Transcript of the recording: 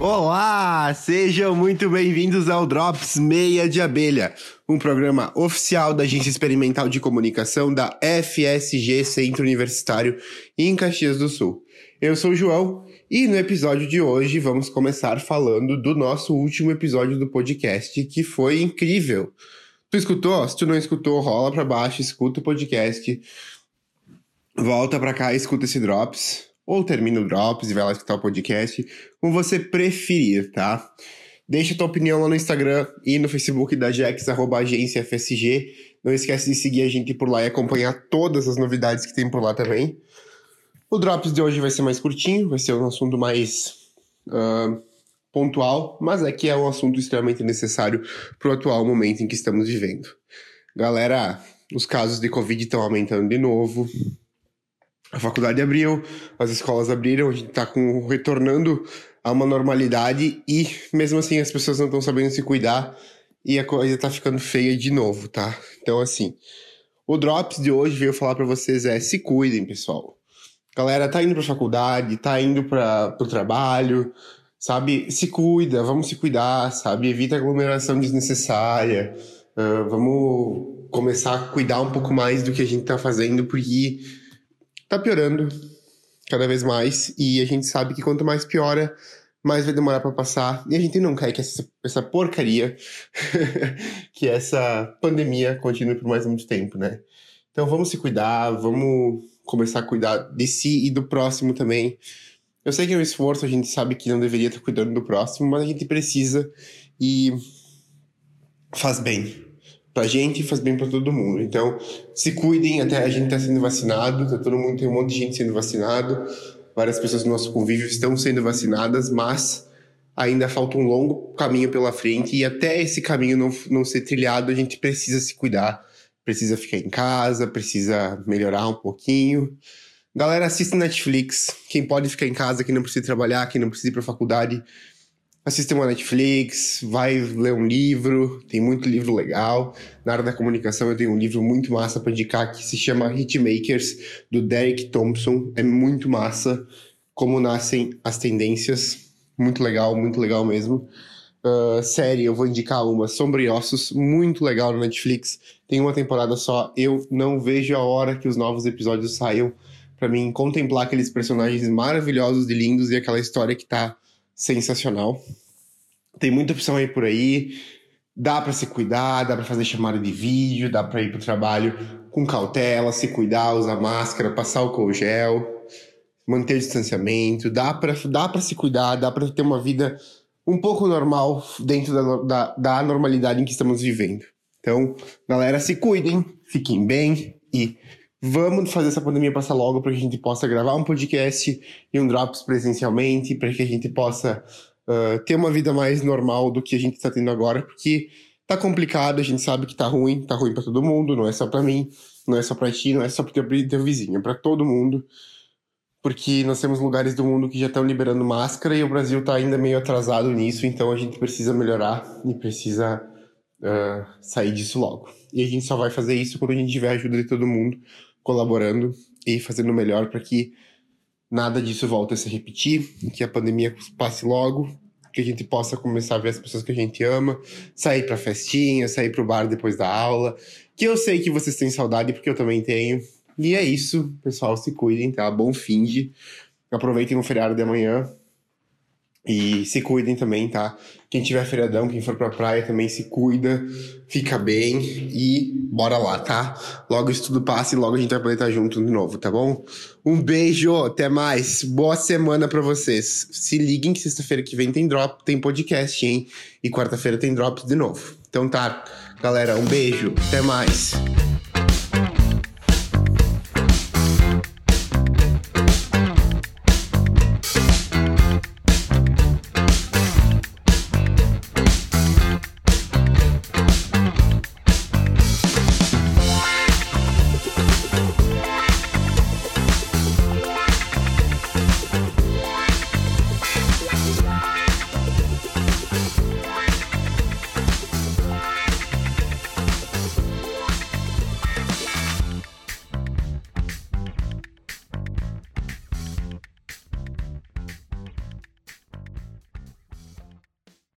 Olá, sejam muito bem-vindos ao Drops Meia de Abelha, um programa oficial da Agência Experimental de Comunicação da FSG Centro Universitário em Caxias do Sul. Eu sou o João e no episódio de hoje vamos começar falando do nosso último episódio do podcast, que foi incrível. Tu escutou? Se tu não escutou, rola pra baixo, escuta o podcast, volta pra cá escuta esse Drops ou termina o Drops e vai lá escutar o podcast, como você preferir, tá? Deixa tua opinião lá no Instagram e no Facebook da Jex, arroba agência FSG. Não esquece de seguir a gente por lá e acompanhar todas as novidades que tem por lá também. O Drops de hoje vai ser mais curtinho, vai ser um assunto mais uh, pontual, mas é que é um assunto extremamente necessário para o atual momento em que estamos vivendo. Galera, os casos de Covid estão aumentando de novo, a faculdade abriu, as escolas abriram, a gente tá com, retornando a uma normalidade e mesmo assim as pessoas não estão sabendo se cuidar e a coisa tá ficando feia de novo, tá? Então assim, o Drops de hoje veio falar para vocês é se cuidem, pessoal. Galera, tá indo pra faculdade, tá indo para pro trabalho, sabe? Se cuida, vamos se cuidar, sabe? Evita aglomeração desnecessária. Uh, vamos começar a cuidar um pouco mais do que a gente tá fazendo, porque tá piorando cada vez mais e a gente sabe que quanto mais piora, mais vai demorar para passar. E a gente não quer que essa, essa porcaria, que essa pandemia continue por mais muito tempo, né? Então vamos se cuidar, vamos começar a cuidar de si e do próximo também. Eu sei que é um esforço, a gente sabe que não deveria estar cuidando do próximo, mas a gente precisa e faz bem pra gente e faz bem para todo mundo. Então, se cuidem, até a gente tá sendo vacinado, tá todo mundo, tem um monte de gente sendo vacinado, várias pessoas do nosso convívio estão sendo vacinadas, mas ainda falta um longo caminho pela frente e até esse caminho não, não ser trilhado, a gente precisa se cuidar, precisa ficar em casa, precisa melhorar um pouquinho. Galera, assista Netflix. Quem pode ficar em casa, quem não precisa trabalhar, quem não precisa ir pra faculdade, assista uma Netflix, vai ler um livro, tem muito livro legal. Na área da comunicação eu tenho um livro muito massa para indicar que se chama Hitmakers, do Derek Thompson. É muito massa como nascem as tendências. Muito legal, muito legal mesmo. Uh, série, eu vou indicar uma, Sombra e Ossos, muito legal no Netflix. Tem uma temporada só. Eu não vejo a hora que os novos episódios saiam para mim contemplar aqueles personagens maravilhosos e lindos e aquela história que tá sensacional. Tem muita opção aí por aí. Dá para se cuidar, dá para fazer chamada de vídeo, dá para ir pro trabalho com cautela, se cuidar, usar máscara, passar o gel, manter o distanciamento, dá para dá para se cuidar, dá para ter uma vida um pouco normal dentro da, da, da normalidade em que estamos vivendo. Então, galera, se cuidem, fiquem bem e Vamos fazer essa pandemia passar logo para que a gente possa gravar um podcast e um Drops presencialmente, para que a gente possa uh, ter uma vida mais normal do que a gente está tendo agora, porque tá complicado, a gente sabe que tá ruim, tá ruim para todo mundo, não é só para mim, não é só para ti, não é só para teu, teu vizinho, é para todo mundo. Porque nós temos lugares do mundo que já estão liberando máscara e o Brasil tá ainda meio atrasado nisso, então a gente precisa melhorar e precisa uh, sair disso logo. E a gente só vai fazer isso quando a gente tiver a ajuda de todo mundo colaborando e fazendo o melhor para que nada disso volte a se repetir, que a pandemia passe logo, que a gente possa começar a ver as pessoas que a gente ama, sair para festinha, sair para o bar depois da aula, que eu sei que vocês têm saudade porque eu também tenho. E é isso, pessoal, se cuidem, tá? Bom fim de aproveitem o feriado de amanhã e se cuidem também, tá? Quem tiver feriadão, quem for pra praia também se cuida, fica bem e bora lá, tá? Logo isso tudo passa e logo a gente vai poder estar junto de novo, tá bom? Um beijo, até mais. Boa semana para vocês. Se liguem que sexta-feira que vem tem drop, tem podcast, hein? E quarta-feira tem drops de novo. Então tá, galera, um beijo, até mais.